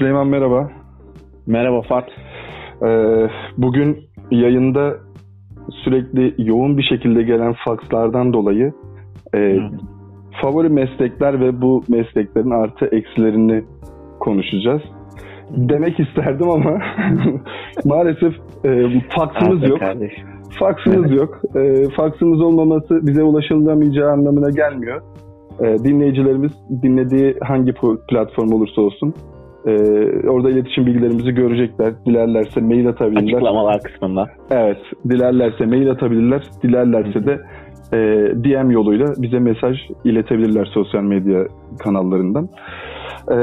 Süleyman merhaba. Merhaba Fat. Ee, bugün yayında sürekli yoğun bir şekilde gelen fakslardan dolayı e, favori meslekler ve bu mesleklerin artı eksilerini konuşacağız. Demek isterdim ama maalesef e, faksımız yok. Kardeşim. Faksımız Evet. yok. E, faksımız olmaması bize ulaşılamayacağı anlamına gelmiyor. E, dinleyicilerimiz dinlediği hangi platform olursa olsun e, orada iletişim bilgilerimizi görecekler. Dilerlerse mail atabilirler. Açıklamalar kısmında. Evet, dilerlerse mail atabilirler, dilerlerse de e, DM yoluyla bize mesaj iletebilirler sosyal medya kanallarından. E,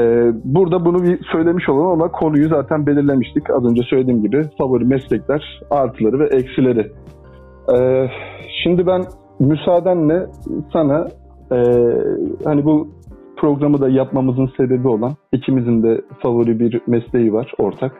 burada bunu bir söylemiş olalım ama konuyu zaten belirlemiştik. Az önce söylediğim gibi favori meslekler, artıları ve eksileri. E, şimdi ben müsaadenle sana e, hani bu programı da yapmamızın sebebi olan ikimizin de favori bir mesleği var ortak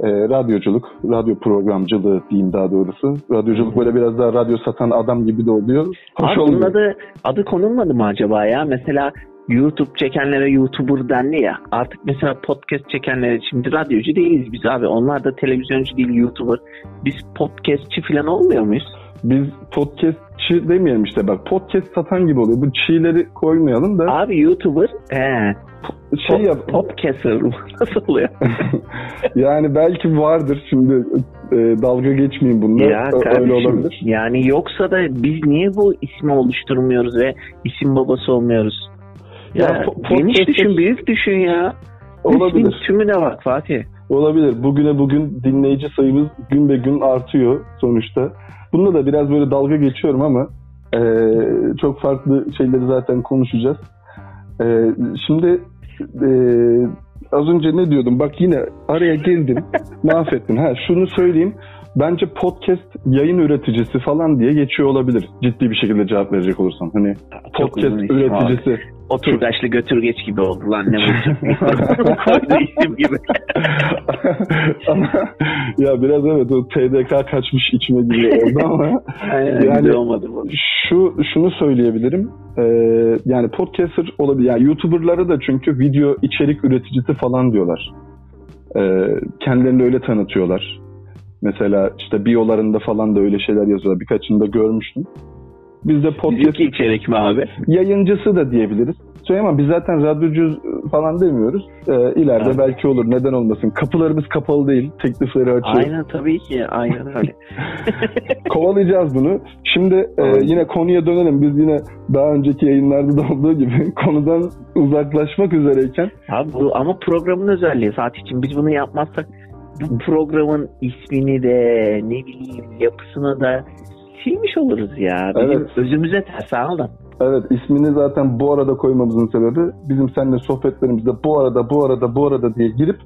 e, radyoculuk, radyo programcılığı diyeyim daha doğrusu. Radyoculuk böyle biraz daha radyo satan adam gibi de oluyor. Hoş Abi olmuyor. adı, adı konulmadı mı acaba ya? Mesela YouTube çekenlere YouTuber dendi ya. Artık mesela podcast çekenlere şimdi radyocu değiliz biz abi. Onlar da televizyoncu değil YouTuber. Biz podcastçi falan olmuyor muyuz? Biz podcastçi demeyelim işte bak podcast satan gibi oluyor. Bu çiğleri koymayalım da Abi YouTuber he, şey pop, yap. podcaster nasıl oluyor? yani belki vardır şimdi e, dalga geçmeyeyim bununla. ya Ö- Öyle kardeşim, olabilir. yani yoksa da biz niye bu ismi oluşturmuyoruz ve isim babası olmuyoruz? Ya, Ya po- geniş podcaster- düşün, büyük düşün ya. Olabilir. İsmin tümüne bak Fatih. Olabilir. Bugüne bugün dinleyici sayımız gün be gün artıyor sonuçta. Bunda da biraz böyle dalga geçiyorum ama e, çok farklı şeyleri zaten konuşacağız. E, şimdi e, az önce ne diyordum? Bak yine araya girdim. mahvettin. Ha, şunu söyleyeyim. Bence podcast yayın üreticisi falan diye geçiyor olabilir. Ciddi bir şekilde cevap verecek olursam. Hani Çok uzun podcast isim üreticisi. Oturgaçlı götürgeç gibi oldu lan ne bu? Koydu isim gibi. ama ya biraz evet o TDK kaçmış içime gibi oldu ama Aynen Yani- olmadı bu. şu şunu söyleyebilirim. Ee, yani podcaster olabilir. Yani YouTuber'lara da çünkü video içerik üreticisi falan diyorlar. Ee, kendilerini öyle tanıtıyorlar. Mesela işte biolarında falan da öyle şeyler yazıyorlar. Birkaçını da görmüştüm. Biz de podcast Bizimki içerik mi abi? yayıncısı da diyebiliriz. Söyleyemem biz zaten radyocu falan demiyoruz. Ee, ileride Evet. belki olur. Neden olmasın? Kapılarımız kapalı değil. Teklifleri açıyoruz. Aynen tabii ki. Aynen öyle. Kovalayacağız bunu. Şimdi e, yine konuya dönelim. Biz yine daha önceki yayınlarda da olduğu gibi konudan uzaklaşmak üzereyken Abi bu ama programın özelliği Fatih'ciğim biz bunu yapmazsak programın ismini de ne bileyim yapısını da silmiş oluruz ya. Bizim Evet. özümüze ters anladın. evet ismini zaten bu arada koymamızın sebebi bizim seninle sohbetlerimizde bu arada bu arada bu arada diye girip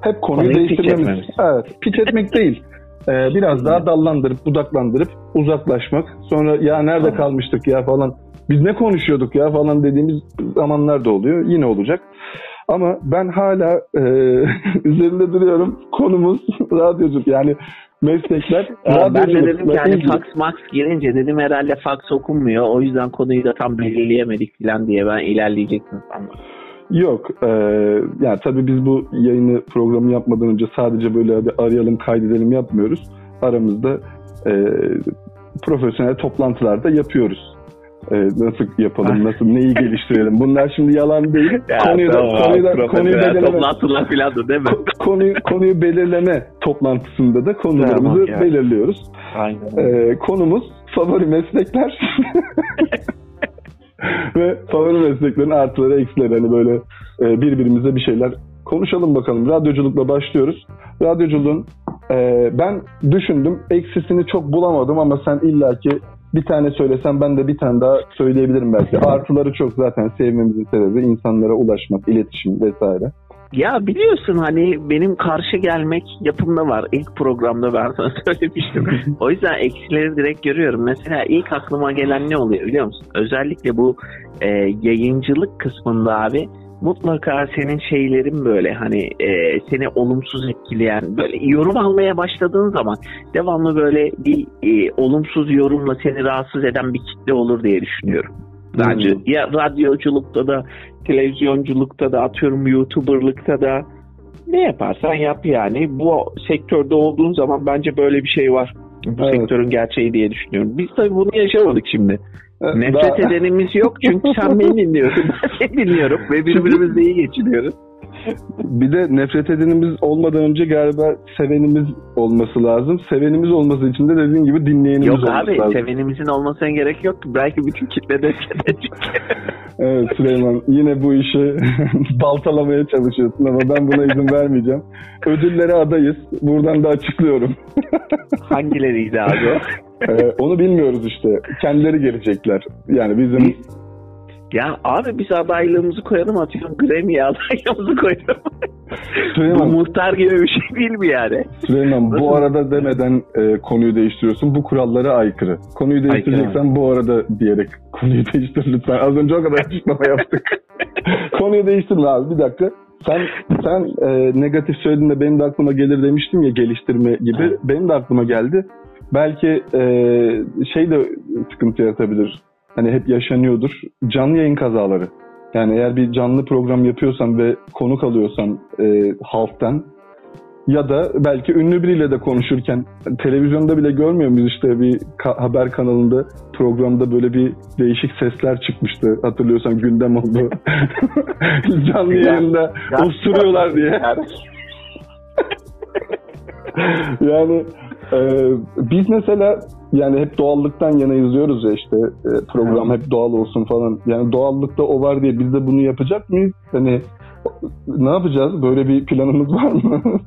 hep konuyu, Konuyu piç değiştirmemiz. etmemiz. Evet, piç etmek değil. Ee, biraz daha dallandırıp budaklandırıp uzaklaşmak. Sonra ya nerede Tamam. kalmıştık ya falan. Biz ne konuşuyorduk ya falan dediğimiz zamanlar da oluyor. Yine olacak. Ama ben hala e, üzerinde duruyorum. Konumuz radyoculuk. Yani meslekler Ya ben de dedim ki hani fax max girince dedim herhalde fax okunmuyor. O yüzden konuyu da tam belirleyemedik falan diye ben ilerleyecektim sandım. Yok. E, yani tabii biz bu yayını programı yapmadan önce sadece böyle hadi arayalım kaydedelim yapmıyoruz. Aramızda e, profesyonel toplantılarda yapıyoruz. E, nasıl yapalım, nasıl neyi geliştirelim. Bunlar şimdi yalan değil. konuyu da, konuyu da, konuyu belirleme, Toplantılar falan da değil mi? ko- konuyu, konuyu belirleme toplantısında da konularımızı Tamam ya. belirliyoruz. Aynen. E, konumuz favori meslekler ve favori mesleklerin artıları eksileri hani böyle e, birbirimize bir şeyler konuşalım bakalım. Radyoculukla başlıyoruz. Radyoculuğun e, ben düşündüm eksisini çok bulamadım ama sen illaki bir tane söylesen ben de bir tane daha söyleyebilirim belki. Artıları çok zaten sevmemizin sebebi insanlara ulaşmak, iletişim vesaire. Ya biliyorsun hani benim karşı gelmek yapımda var. İlk programda ben sana söylemiştim. o yüzden eksileri direkt görüyorum. Mesela ilk aklıma gelen ne oluyor biliyor musun? Özellikle bu e, yayıncılık kısmında abi mutlaka senin şeylerin böyle hani e, seni olumsuz etkileyen böyle yorum almaya başladığın zaman devamlı böyle bir e, olumsuz yorumla seni rahatsız eden bir kitle olur diye düşünüyorum. Bence Hmm. ya radyoculukta da televizyonculukta da atıyorum YouTuber'lıkta da ne yaparsan yap yani. Bu sektörde olduğun zaman bence böyle bir şey var. Bu Evet. sektörün gerçeği diye düşünüyorum. Biz tabii bunu yaşamadık şimdi. Nefret daha- edenimiz yok çünkü sen beni dinliyorsun. Ben seni dinliyorum ve birbirimizle iyi geçiniyoruz. Bir de nefret edenimiz olmadan önce galiba sevenimiz olması lazım. Sevenimiz olması için de dediğin gibi dinleyenimiz Yok olması abi lazım. sevenimizin olmasına gerek yok. Belki bütün kitle nefret edecek. Evet Süleyman yine bu işi baltalamaya çalışıyorsun ama ben buna izin vermeyeceğim. Ödüllere adayız. Buradan da açıklıyorum. Hangileriydi abi o? Ee, onu bilmiyoruz işte. Kendileri gelecekler. Yani bizim Ya abi biz adaylığımızı koyalım atıyorum Grammy'ye adaylığımızı koyalım. Bu Süleyman, muhtar gibi bir şey değil mi yani? Süleyman Nasıl? bu arada demeden e, konuyu değiştiriyorsun. Bu kurallara aykırı. Konuyu değiştireceksen bu arada diyerek konuyu değiştir lütfen. Az önce o kadar açıklama yaptık. konuyu değiştirme abi bir dakika. Sen sen e, negatif söylediğinde benim de aklıma gelir demiştim ya geliştirme gibi. Evet. Benim de aklıma geldi. Belki e, şey de sıkıntı yaratabilir. Hani hep yaşanıyordur. Canlı yayın kazaları. Yani eğer bir canlı program yapıyorsan ve konuk alıyorsan e, halktan ya da belki ünlü biriyle de konuşurken televizyonda bile görmüyor muyuz işte bir ka- haber kanalında programda böyle bir değişik sesler çıkmıştı. Hatırlıyorsan gündem oldu. Canlı yayında osuruyorlar diye. Yani e, biz mesela yani hep doğallıktan yana izliyoruz ya işte e, program hep doğal olsun falan. Yani doğallıkta o var diye biz de bunu yapacak mıyız? Hani ne yapacağız? Böyle bir planımız var mı?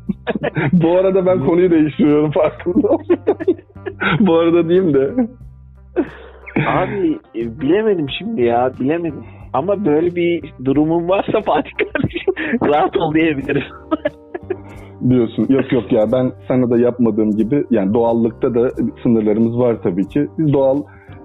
Bu arada ben konuyu değiştiriyorum farkında. Bu arada diyeyim de. Abi e, bilemedim şimdi ya bilemedim. Ama böyle bir durumun varsa Fatih kardeşim rahat ol diyebilirim. diyorsun. Yok yok ya ben sana da yapmadığım gibi yani doğallıkta da sınırlarımız var tabii ki. Biz doğal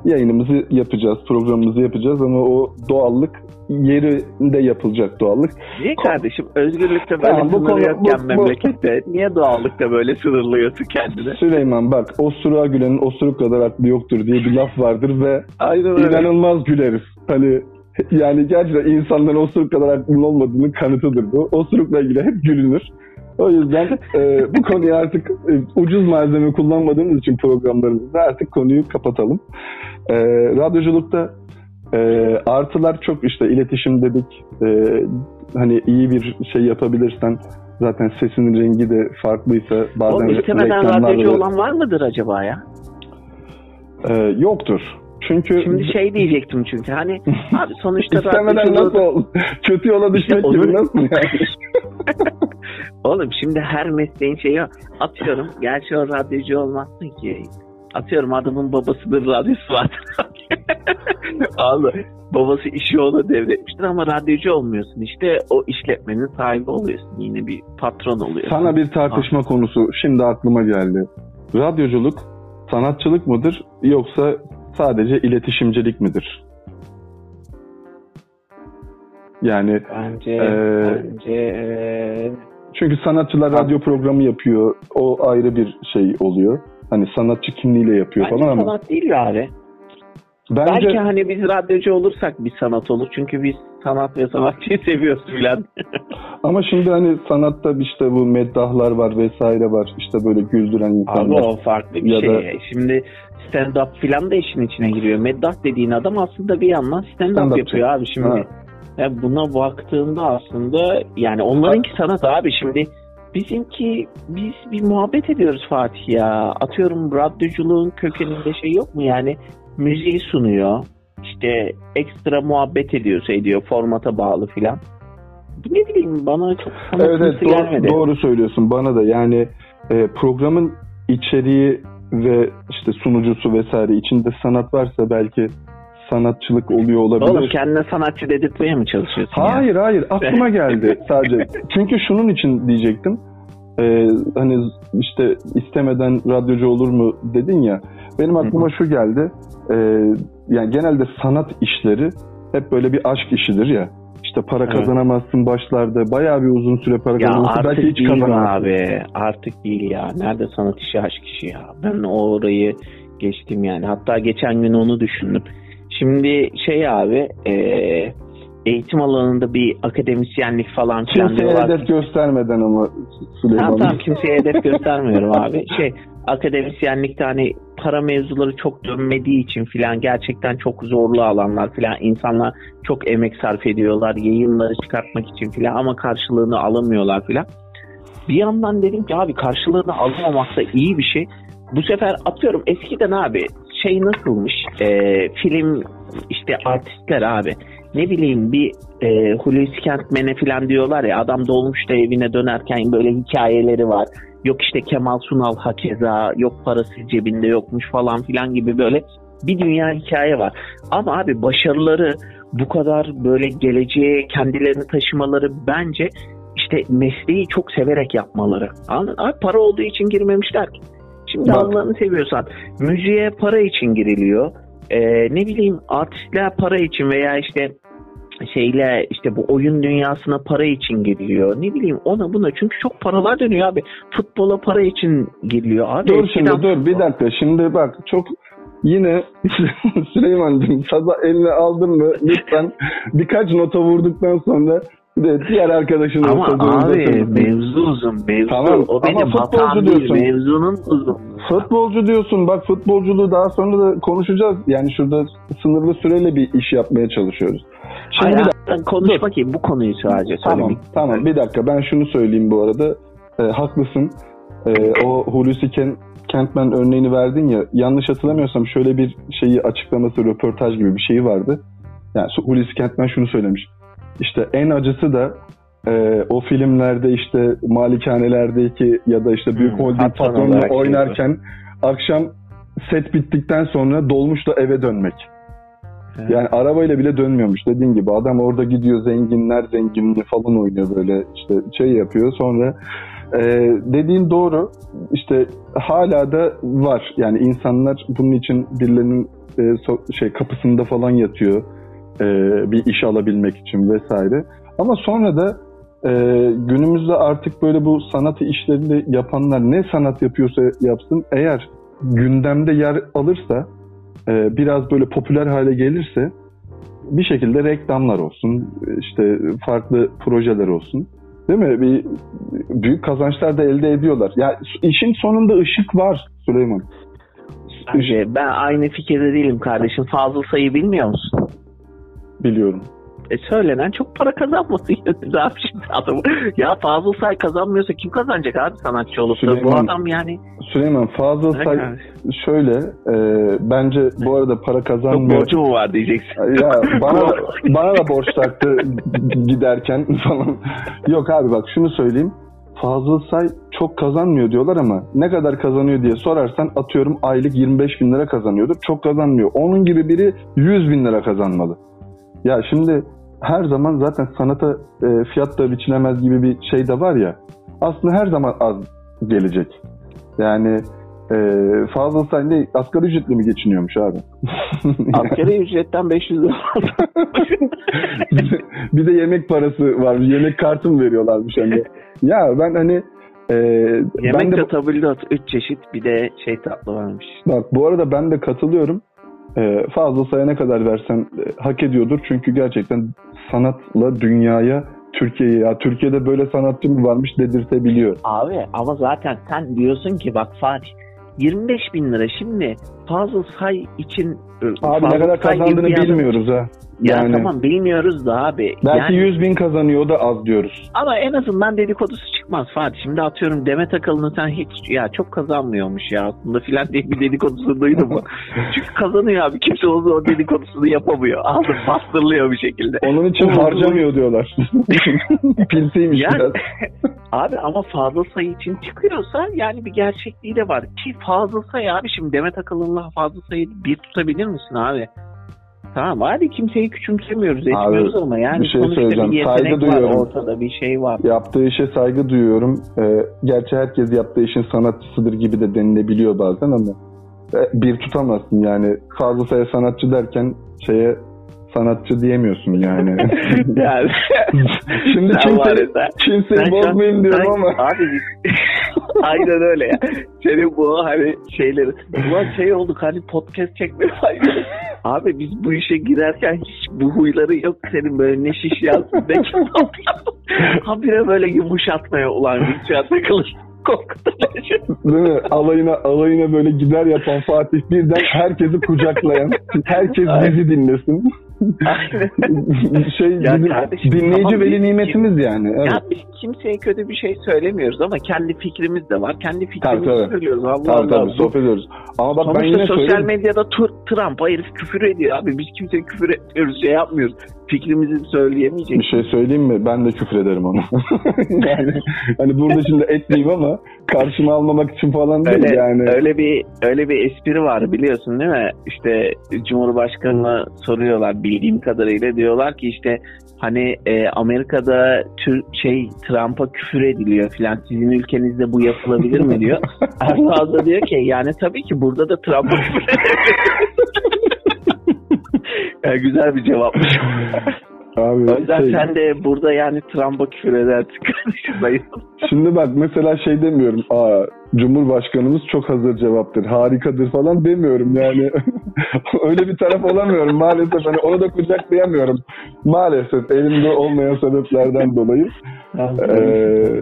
yayınımızı yapacağız, programımızı yapacağız ama o doğallık yerinde yapılacak doğallık. Niye kardeşim özgürlükte böyle Tamam, bu sınır konu- yokken bu- bu- memlekette niye doğallıkta böyle sınırlıyorsun kendini? Süleyman bak osuruğa gülenin osuruk kadar aklı yoktur diye bir laf vardır ve Aynen öyle. inanılmaz güleriz. Hani yani gerçekten insanların osuruk kadar aklının olmadığının kanıtıdır bu. Osurukla ilgili hep gülünür. O yüzden e, bu konuyu artık e, ucuz malzeme kullanmadığımız için programlarımızda artık konuyu kapatalım. E, radyoculukta e, artılar çok işte iletişim dedik. E, hani iyi bir şey yapabilirsen zaten sesinin rengi de farklıysa bazen Oğlum istemeden radyocu da- olan var mıdır acaba ya? e, yoktur. Çünkü Şimdi şey diyecektim çünkü hani abi sonuçta istemeden nasıl ol? Kötü yola düşmek İşte gibi onun- nasıl yani? Oğlum şimdi her mesleğin şeyi atıyorum. Gerçi o radyocu olmazsın ki. Atıyorum adamın babasının radyosu vardır. Abi babası işi ona devretmiştir ama radyocu olmuyorsun. İşte o işletmenin sahibi oluyorsun. Yine bir patron oluyorsun. Sana bir tartışma konusu şimdi aklıma geldi. Radyoculuk sanatçılık mıdır yoksa sadece iletişimcilik midir? Yani Bence, Ee, bence ee, çünkü sanatçılar radyo programı yapıyor. O ayrı bir şey oluyor. Hani sanatçı kimliğiyle yapıyor bence falan ama sanat değil abi. bence Belki hani biz radyocu olursak bir sanat olur. Çünkü biz sanat ve sanatçıyı seviyoruz filan. ama şimdi hani sanatta işte bu meddahlar var vesaire var. İşte böyle güldüren Abi insanlar. o farklı bir Ya şey. da- Şimdi stand-up filan da işin içine giriyor. Meddah dediğin adam aslında bir yandan stand-up Stand-upçı. yapıyor abi şimdi. Ha. Ya buna baktığında aslında yani onlarınki sanat abi şimdi bizimki biz bir muhabbet ediyoruz Fatih ya. Atıyorum radyoculuğun kökeninde şey yok mu yani müziği sunuyor. işte ekstra muhabbet ediyor şey diyor formata bağlı filan. Ne bileyim bana çok Evet, evet doğru, gelmedi. doğru söylüyorsun bana da yani e, programın içeriği ve işte sunucusu vesaire içinde sanat varsa belki sanatçılık oluyor olabilir. Oğlum kendine sanatçı dedirtmeye mi çalışıyorsun ya? Hayır hayır aklıma geldi sadece. Çünkü şunun için diyecektim. Ee, hani işte istemeden radyocu olur mu dedin ya. Benim aklıma şu geldi. Ee, yani genelde sanat işleri hep böyle bir aşk işidir ya. İşte para Evet. kazanamazsın başlarda. Bayağı bir uzun süre para Ya artık Belki hiç kazanamazsın. abi. Artık değil ya. Nerede sanat işi aşk işi ya. Ben orayı geçtim yani. Hatta geçen gün onu düşündüm. Şimdi şey abi eee, eğitim alanında bir akademisyenlik falan filan Kimseye diyorlar. hedef göstermeden ama Süleyman. Tamam tamam kimseye hedef göstermiyorum abi. Şey akademisyenlikte hani para mevzuları çok dönmediği için filan gerçekten çok zorlu alanlar filan insanlar çok emek sarf ediyorlar yayınları çıkartmak için filan ama karşılığını alamıyorlar filan. Bir yandan dedim ki abi karşılığını alamamak da iyi bir şey. Bu sefer atıyorum eskiden abi şey nasılmış Ee, film işte artistler abi ne bileyim bir e, Hulusi Kentmen'e falan diyorlar ya adam dolmuşta evine dönerken böyle hikayeleri var. Yok işte Kemal Sunal hakeza yok parası cebinde yokmuş falan filan gibi böyle bir dünya hikaye var. Ama abi başarıları bu kadar böyle geleceğe kendilerini taşımaları bence işte mesleği çok severek yapmaları. Anladın? Abi para olduğu için girmemişler ki. Şimdi. Allah'ını seviyorsan müziğe para için giriliyor. Ee, ne bileyim artistler para için veya işte şeyle işte bu oyun dünyasına para için giriliyor. Ne bileyim ona buna çünkü çok paralar dönüyor abi. Futbola para için giriliyor abi. Dur Eskiden- şimdi dur bir dakika. Şimdi bak çok yine Süleyman'cığım saza eline aldın mı lütfen birkaç nota vurduktan sonra de diğer arkadaşına Ama abi uzatın. mevzu uzun. Mevzu Tamam, o ama benim futbolcu hatam değil. diyorsun. Mevzunun uzun. Futbolcu diyorsun bak futbolculuğu daha sonra da konuşacağız. Yani şurada sınırlı süreyle bir iş yapmaya çalışıyoruz. Şimdi Hayır, bir ben konuşma ki bu konuyu sadece Tamam, söylemek. tamam. Bir dakika ben şunu söyleyeyim bu arada. E, haklısın. E, o Hulusi Ken, Kentmen örneğini verdin ya. Yanlış hatırlamıyorsam şöyle bir şeyi açıklaması, röportaj gibi bir şeyi vardı. Yani Hulusi Kentmen şunu söylemiş. İşte en acısı da e, o filmlerde işte malikanelerdeki ya da işte büyük Hmm, holding patron patronla olarak şey oynarken akşam set bittikten sonra dolmuşla eve dönmek. Evet. Yani arabayla bile dönmüyormuş dediğin gibi. Adam orada gidiyor zenginler zenginliği falan oynuyor böyle işte şey yapıyor. Sonra e, dediğin doğru işte hala da var. Yani insanlar bunun için birilerinin e, so- şey kapısında falan yatıyor. E, bir iş alabilmek için vesaire. Ama sonra da e, günümüzde artık böyle bu sanat işlerini yapanlar ne sanat yapıyorsa yapsın eğer gündemde yer alırsa e, biraz böyle popüler hale gelirse bir şekilde reklamlar olsun, işte farklı projeler olsun. Değil mi? Bir büyük kazançlar da elde ediyorlar. Ya işin sonunda ışık var Süleyman. Bence ben aynı fikirde değilim kardeşim. Fazıl sayı bilmiyor musun? Biliyorum. E söylenen çok para kazanması yönünde abi şimdi adamı. Ya Fazıl Say kazanmıyorsa kim kazanacak abi sanatçı olup da? Bu Süleyman, adam yani. Süleyman Fazıl Say şöyle e, bence bu arada para kazanmıyor. borcu mu var diyeceksin. Ya bana bana da borç taktı giderken falan. Yok abi bak şunu söyleyeyim. Fazıl Say çok kazanmıyor diyorlar ama ne kadar kazanıyor diye sorarsan atıyorum aylık 25 bin lira kazanıyordur. Çok kazanmıyor. Onun gibi biri 100 bin lira kazanmalı. Ya şimdi her zaman zaten sanata e, fiyat da biçilemez gibi bir şey de var ya. Aslında her zaman az gelecek. Yani e, Fazıl Say ne asgari ücretle mi geçiniyormuş abi? Asgari ücretten 500 lira bir de yemek parası var. Yemek kartı mı veriyorlarmış hani. Ya ben hani e, ben Yemek de de tabildot 3 çeşit bir de şey tatlı varmış. bak bu arada ben de katılıyorum. E, fazla saya ne kadar versen e, hak ediyordur. Çünkü gerçekten sanatla dünyaya Türkiye'ye ya Türkiye'de böyle sanatçı mı varmış dedirtebiliyor. Abi ama zaten sen diyorsun ki bak Fatih 25 bin lira şimdi Fazıl Say için e, Abi Fazıl ne kadar Say kazandığını bilmiyoruz ha. Ya Yani tamam bilmiyoruz da abi. belki Yani- 100 bin kazanıyor da az diyoruz. Ama en azından dedikodusu çıkmaz Fatih. Şimdi atıyorum Demet Akalın'ı sen hiç ya çok kazanmıyormuş ya aslında filan diye bir dedikodusunu duydun mu? Çünkü kazanıyor abi. Kimse o o dedikodusunu yapamıyor. Aldı bastırılıyor bir şekilde. Onun için harcamıyor diyorlar. Pilsiymiş Yani biraz. abi ama fazla sayı için çıkıyorsa yani bir gerçekliği de var. Ki fazla sayı abi şimdi Demet Akalın'la fazla sayı bir tutabilir misin abi? Tamam hadi kimseyi küçümsemiyoruz etmiyoruz ama yani bir şey söyleyeceğim. bir Saygı var duyuyorum. ortada bir şey var. Yaptığı işe saygı duyuyorum. Ee, gerçi herkes yaptığı işin sanatçısıdır gibi de denilebiliyor bazen ama e, bir tutamazsın yani. Fazla sayı sanatçı derken şeye sanatçı diyemiyorsun yani. yani. Şimdi kimse, kimseyi bozmayayım diyorum sen- ama. Abi aynen öyle ya. Senin bu hani şeyleri. Ulan şey olduk hani podcast çekmeye başladık. Abi biz bu işe girerken hiç bu huyları yok senin böyle ne şiş yazsın ne Habire böyle yumuşatmaya ulan Richard takılır. Değil mi? Alayına, alayına böyle gider yapan Fatih birden herkesi kucaklayan, herkes bizi dinlesin. şey ya bizim kardeşim, dinleyici tamam, veli biz- nimetimiz yani. Evet. Ya biz kimseye kötü bir şey söylemiyoruz ama kendi fikrimiz de var. Kendi fikrimizi Tabii, tabii. söylüyoruz. Allah tabii Allah. tabii sohbet ediyoruz. Ama bak ben Sonuçta yine sosyal söyleyeyim. medyada Trump herif küfür ediyor abi. Biz kimseye küfür etmiyoruz, şey yapmıyoruz. Fikrimizi söyleyemeyecek. Bir şey söyleyeyim mi? Ben de küfür ederim ona. yani hani burada şimdi etmeyeyim ama karşıma almamak için falan değil Öyle, yani. öyle bir öyle bir espri var biliyorsun değil mi? İşte Cumhurbaşkanı'na soruyorlar bildiğim kadarıyla diyorlar ki işte hani e, Amerika'da tür, şey Trump'a küfür ediliyor filan sizin ülkenizde bu yapılabilir mi diyor. Erdoğan da diyor ki yani tabii ki burada da Trump'a küfür yani güzel bir cevapmış. Abi, O yüzden şey- sen de burada yani Trump'a küfür edersin kardeşim. Şimdi bak mesela şey demiyorum. Aa Cumhurbaşkanımız çok hazır cevaptır, harikadır falan demiyorum yani. Öyle bir taraf olamıyorum maalesef. Hani onu da kucaklayamıyorum. Maalesef elimde olmayan sebeplerden dolayı. Ee,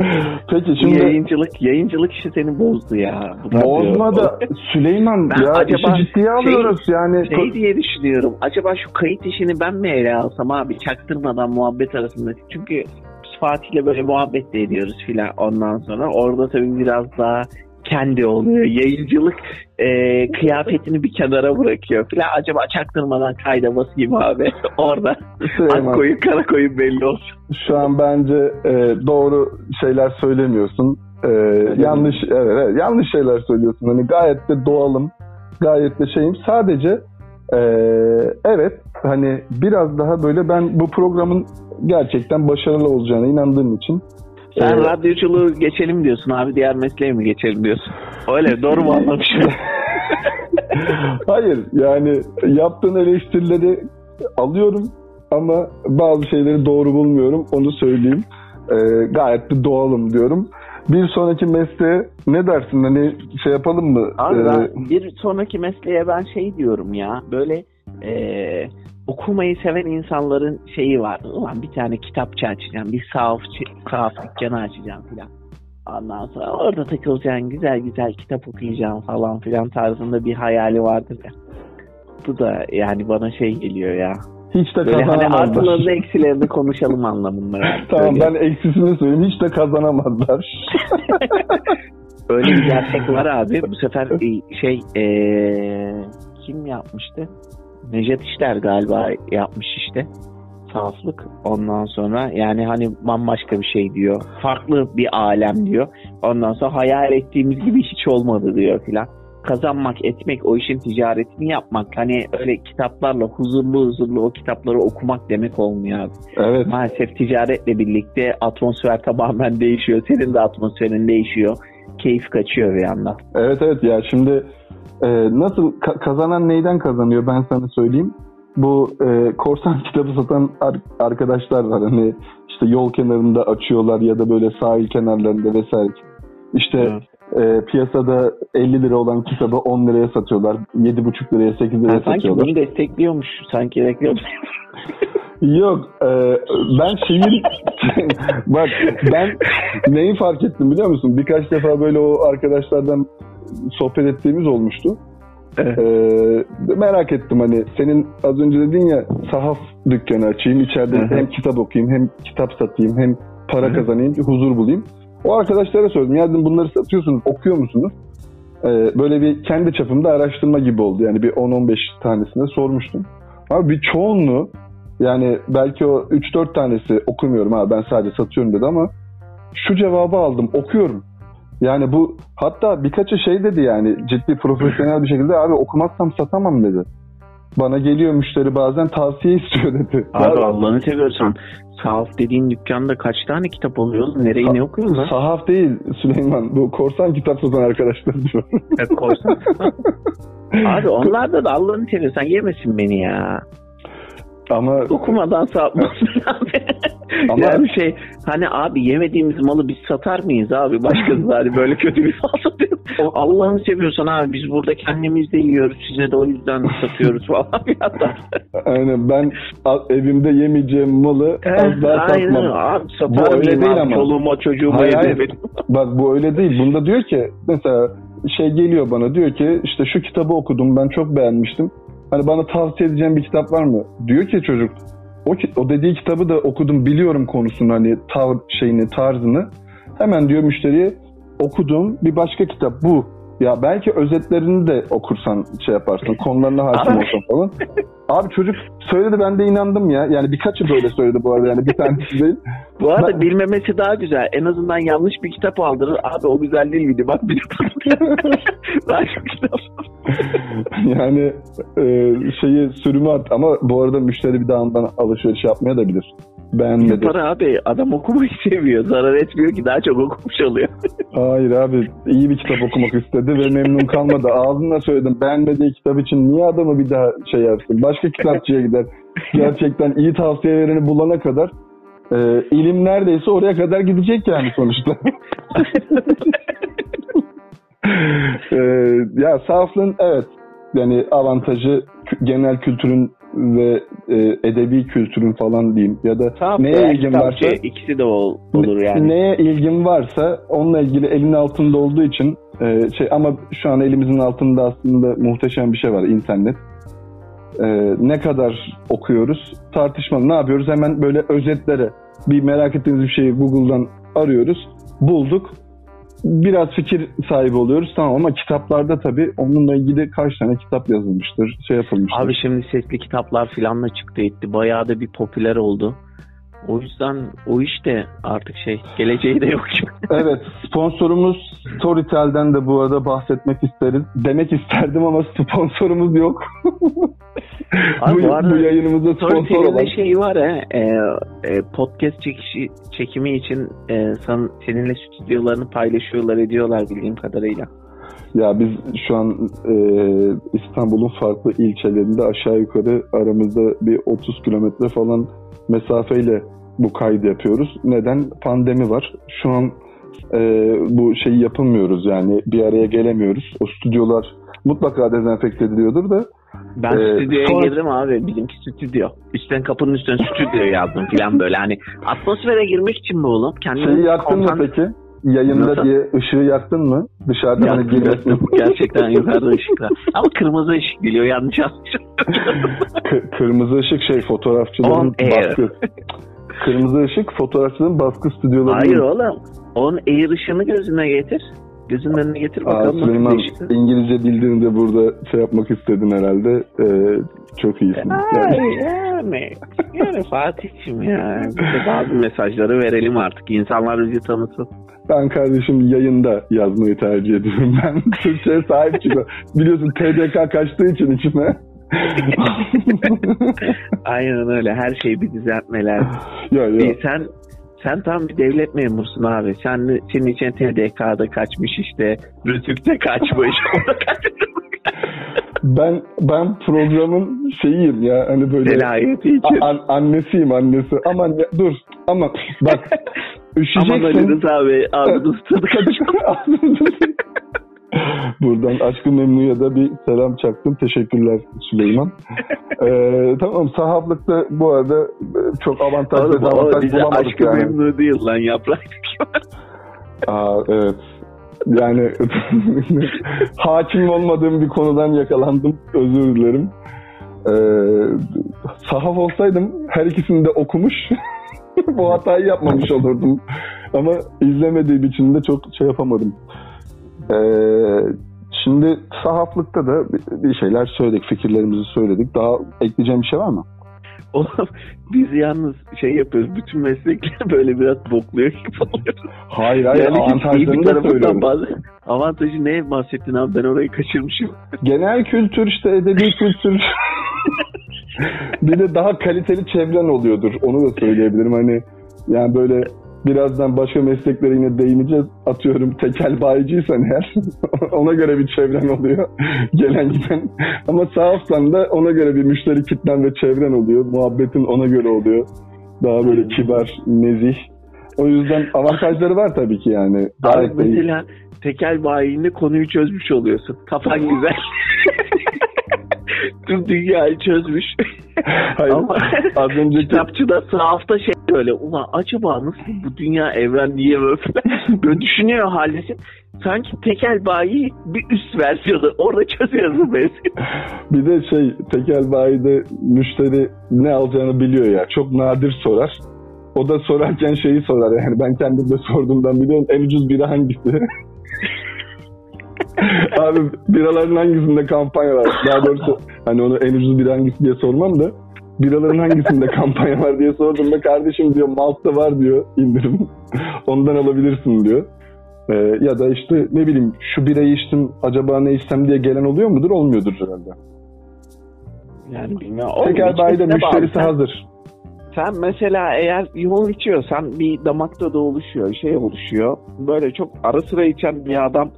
Peki Bu şimdi yayıncılık, yayıncılık işi seni bozdu ya. Bu da bozma da Süleyman Ben ya acaba işi ciddiye alıyoruz yani. Şey diye düşünüyorum. Acaba şu kayıt işini ben mi ele alsam abi çaktırmadan muhabbet arasında. Çünkü Fatih'le böyle muhabbet de ediyoruz filan ondan sonra. Orada tabii biraz daha kendi oluyor. Yayıncılık e, kıyafetini bir kenara bırakıyor filan. Acaba çaktırmadan kayda basayım abi. Orada Süleyman, ak koyun kara koyun belli olsun. şu an bence e, doğru şeyler söylemiyorsun. E, yanlış evet, evet yanlış şeyler söylüyorsun. Hani gayet de doğalım. Gayet de şeyim. Sadece e, evet hani biraz daha böyle ben bu programın gerçekten başarılı olacağına inandığım için Sen e, radyoculuğu geçelim diyorsun abi. Diğer mesleğe mi geçelim diyorsun? Öyle doğru mu anlamışım? Hayır yani yaptığın eleştirileri alıyorum ama bazı şeyleri doğru bulmuyorum onu söyleyeyim. Ee, gayet de doğalım diyorum. Bir sonraki mesleğe ne dersin hani şey yapalım mı? Abi Ee, ben bir sonraki mesleğe ben şey diyorum ya böyle eee, okumayı seven insanların şeyi var. Ulan bir tane kitapçı açacağım, bir sahaf, sahaf dükkanı açacağım filan. Ondan sonra orada takılacaksın, güzel güzel kitap okuyacaksın falan filan tarzında bir hayali vardır ya. Bu da yani bana şey geliyor ya. hiç de Böyle hani artılarını eksilerini konuşalım anlamında yani. tamam Böyle- ben eksisini söyleyeyim hiç de kazanamazlar. Öyle bir gerçek var abi. Bu sefer e, şey eee, kim yapmıştı? Necdet İşler galiba yapmış işte. Saflık. Ondan sonra yani hani bambaşka bir şey diyor. Farklı bir alem diyor. Ondan sonra hayal ettiğimiz gibi hiç olmadı diyor filan. Kazanmak, etmek, o işin ticaretini yapmak. Hani öyle kitaplarla huzurlu huzurlu o kitapları okumak demek olmuyor abi. evet. Maalesef ticaretle birlikte atmosfer tamamen değişiyor. Senin de atmosferin değişiyor. Keyif kaçıyor bir yandan. Evet evet ya şimdi e, nasıl ka- kazanan neyden kazanıyor ben sana söyleyeyim. Bu e, korsan kitabı satan ar- arkadaşlar var hani işte yol kenarında açıyorlar ya da böyle sahil kenarlarında vesaire. İşte e, piyasada 50 lira olan kitabı 10 liraya satıyorlar. 7,5 liraya 8 liraya Ha, sanki satıyorlar. bunu destekliyormuş. Sanki reklam. Yok e, ben şeyin bak ben neyi fark ettim biliyor musun? Birkaç defa böyle o arkadaşlardan sohbet ettiğimiz olmuştu. Evet. Ee, merak ettim hani senin az önce dedin ya sahaf dükkanı açayım içeride hem kitap okuyayım hem kitap satayım hem para kazanayım huzur bulayım. O arkadaşlara sordum ya dedim bunları satıyorsunuz okuyor musunuz? Ee, böyle bir kendi çapımda araştırma gibi oldu yani bir 10-15 tanesine sormuştum. Abi bir çoğunluğu yani belki o 3-4 tanesi okumuyorum ha ben sadece satıyorum dedi ama şu cevabı aldım okuyorum. Yani bu hatta birkaçı şey dedi yani ciddi profesyonel bir şekilde abi okumazsam satamam dedi. Bana geliyor müşteri bazen tavsiye istiyor dedi. Abi Allah'ını seviyorsan sahaf dediğin dükkanda kaç tane kitap oluyor? Nereyi ne okuyorsun lan? Sahaf değil Süleyman. Bu korsan kitap satan arkadaşlar diyor. Evet, korsan. Abi onlar da Allah'ını seviyorsan yemesin beni ya. Ama Okumadan sapmasın abi. Ama- yani şey Hani abi yemediğimiz malı biz satar mıyız abi? Başkası hani böyle kötü bir mal satıyor. Allah'ını seviyorsan abi biz burada kendimiz de yiyoruz. Size de o yüzden satıyoruz falan. Aynen ben evimde yemeyeceğim malı asla Aynen satmam. abi Bu öyle değil abi? ama. Çoluğuma çocuğuma Hayır. Bak bu öyle değil. Bunda diyor ki mesela şey geliyor bana diyor ki işte şu kitabı okudum ben çok beğenmiştim. Hani bana tavsiye edeceğim bir kitap var mı? Diyor ki çocuk o, o dediği kitabı da okudum biliyorum konusunu hani tav şeyini tarzını. Hemen diyor müşteriye okuduğum bir başka kitap bu. Ya belki özetlerini de okursan şey yaparsın konularına hakim olsan falan. Abi çocuk söyledi ben de inandım ya. Yani birkaçı böyle söyledi bu arada yani bir tanesi değil. Bu arada Ben- bilmemesi daha güzel. En azından yanlış bir kitap aldırır. Abi o güzel değil miydi? Bak bir Başka kitap. yani e, şeyi sürümü at ama bu arada müşteri bir daha ondan alışveriş yapmaya da bilir. Beğenmedi. Yapar abi. Adam okumayı seviyor. Zarar etmiyor ki daha çok okumuş oluyor. Hayır abi iyi bir kitap okumak istedi ve memnun kalmadı. Ağzına söyledim beğenmediği kitap için niye adamı bir daha şey yapsın? Başka kitapçıya gider. Gerçekten iyi tavsiyelerini bulana kadar e, ilim neredeyse oraya kadar gidecek yani sonuçta. E, ya saflığın evet yani avantajı genel kültürün ve e, edebi kültürün falan diyeyim ya da Tamam, neye ilgin varsa ikisi de ol, olur yani. Neye ilgin varsa onunla ilgili elin altında olduğu için e, şey ama şu an elimizin altında aslında muhteşem bir şey var internet. E, ne kadar okuyoruz tartışmalı. Ne yapıyoruz? Hemen böyle özetlere bir merak ettiğimiz bir şeyi Google'dan arıyoruz. Bulduk. Biraz fikir sahibi oluyoruz. Tamam ama kitaplarda tabii onunla ilgili kaç tane kitap yazılmıştır, şey yapılmıştır. Abi şimdi sesli kitaplar filanla çıktı etti. Bayağı da bir popüler oldu. O yüzden o iş de artık şey geleceği de yok. Evet, sponsorumuz Storytel'den de bu arada bahsetmek isteriz. Demek isterdim ama sponsorumuz yok. Abi bu, bu yayınımıza sponsor olan. şey var ya e, e, podcast çekişi, çekimi için e, sen, seninle stüdyolarını paylaşıyorlar ediyorlar bildiğim kadarıyla. Ya biz şu an e, İstanbul'un farklı ilçelerinde aşağı yukarı aramızda bir 30 kilometre falan mesafeyle bu kaydı yapıyoruz. Neden? Pandemi var. Şu an e, bu şeyi yapamıyoruz yani bir araya gelemiyoruz. O stüdyolar mutlaka dezenfekte ediliyordur da Ben Ee, stüdyoya sonra- girdim abi. Bizimki stüdyo. Üstten kapının üstüne stüdyo yazdım falan böyle. Hani atmosfere girmek için bu oğlum. Kendini Şeyi yaktın mı konsan- peki? Yayında Nasıl? diye ışığı yaktın mı? Dışarıda hani Yaktım, girmesin. yaktım. Gerçekten yukarıda ışıklar. Ama kırmızı ışık geliyor yanlış anlaşılıyor. K- kırmızı ışık şey fotoğrafçıların On baskı. Kırmızı ışık fotoğrafçıların baskı stüdyoları. Hayır oğlum. Onun air ışığını gözüne getir. Gözünün önüne getir Aa, bakalım nasıl Süleyman değişik. İngilizce bildiğini de burada şey yapmak istedin herhalde. Ee, çok iyisin. Ay, Yani, yani, yani Fatih'cim ya. Bazı mesajları verelim artık. İnsanlar bizi tanısın. ben kardeşim yayında yazmayı tercih ediyorum. Ben Türkçe'ye sahip çıkıyorum. Biliyorsun TDK kaçtığı için içime. Aynen öyle. Her şey bir düzeltmeler. ya ya. Sen sen tam bir devlet memursun abi. Sen senin için TDK'da kaçmış işte, Rütük'te kaçmış. Ben ben programın şeyiyim ya hani böyle Velayeti için. An- annesiyim annesi. Aman ya, dur. Ama bak üşüyeceksin. Aman Ali Rıza Bey ağzını ısırdık. Buradan aşkı memnuya da bir selam çaktım. Teşekkürler Süleyman. Ee, tamam sahaflıkta bu arada e, çok avantaj Oğlum, o dezavantaj bize bulamadık aşkı yani. memnu değil lan yaprak. Aa, evet. Yani hakim olmadığım bir konudan yakalandım. Özür dilerim. Ee, sahaf olsaydım her ikisini de okumuş. Bu hatayı yapmamış olurdum. Ama izlemediğim için de çok şey yapamadım. Ee, şimdi sahaflıkta da bir- şeyler söyledik, fikirlerimizi söyledik. Daha ekleyeceğim bir şey var mı? Oğlum biz yalnız şey yapıyoruz. Bütün meslekler böyle biraz bokluyor gibi oluyoruz. Hayır hayır Yani avantajlarını da söylüyorum. bazı avantajı ne bahsettin abi ben orayı kaçırmışım. Genel kültür işte edebi kültür. bir de daha kaliteli çevren oluyordur. Onu da söyleyebilirim. Hani yani böyle birazdan başka mesleklere yine değineceğiz. Atıyorum tekel bayiciysen eğer ona göre bir çevren oluyor. Gelen giden. Ama sahafsan da ona göre bir müşteri kitlen ve çevren oluyor. Muhabbetin ona göre oluyor. Daha böyle kibar, nezih. O yüzden avantajları var tabii ki yani. Abi iyi. mesela tekel bayinde konuyu çözmüş oluyorsun. Kafan güzel. Tüm dünyayı çözmüş. Hayır, Ama az önceki kitapçıda sahafta şey böyle ulan acaba nasıl bu dünya evren niye böyle böyle düşünüyor haldesin. Sanki tekel bayi bir üst versiyonu orada çözüyorsun mesela. bir de şey tekel bayide müşteri ne alacağını biliyor ya. Çok nadir sorar. O da sorarken şeyi sorar yani ben kendim de sorduğumdan biliyorum en ucuz bira hangisi? Abi biraların hangisinde kampanya var? Daha doğrusu hani onu en ucuz bira hangisi diye sormam da biraların hangisinde kampanya var diye sorduğumda kardeşim diyor Malt'ta var diyor indirim. Ondan alabilirsin diyor. Ee, ya da işte ne bileyim şu birayı içtim acaba ne içsem diye gelen oluyor mudur? Olmuyordur herhalde. Yani bilmiyorum. Tekel bayide bağlı. müşterisi Sen- hazır. Sen mesela eğer yoğun içiyorsan bir damakta da oluşuyor, şey oluşuyor. Böyle çok ara sıra içen bir adam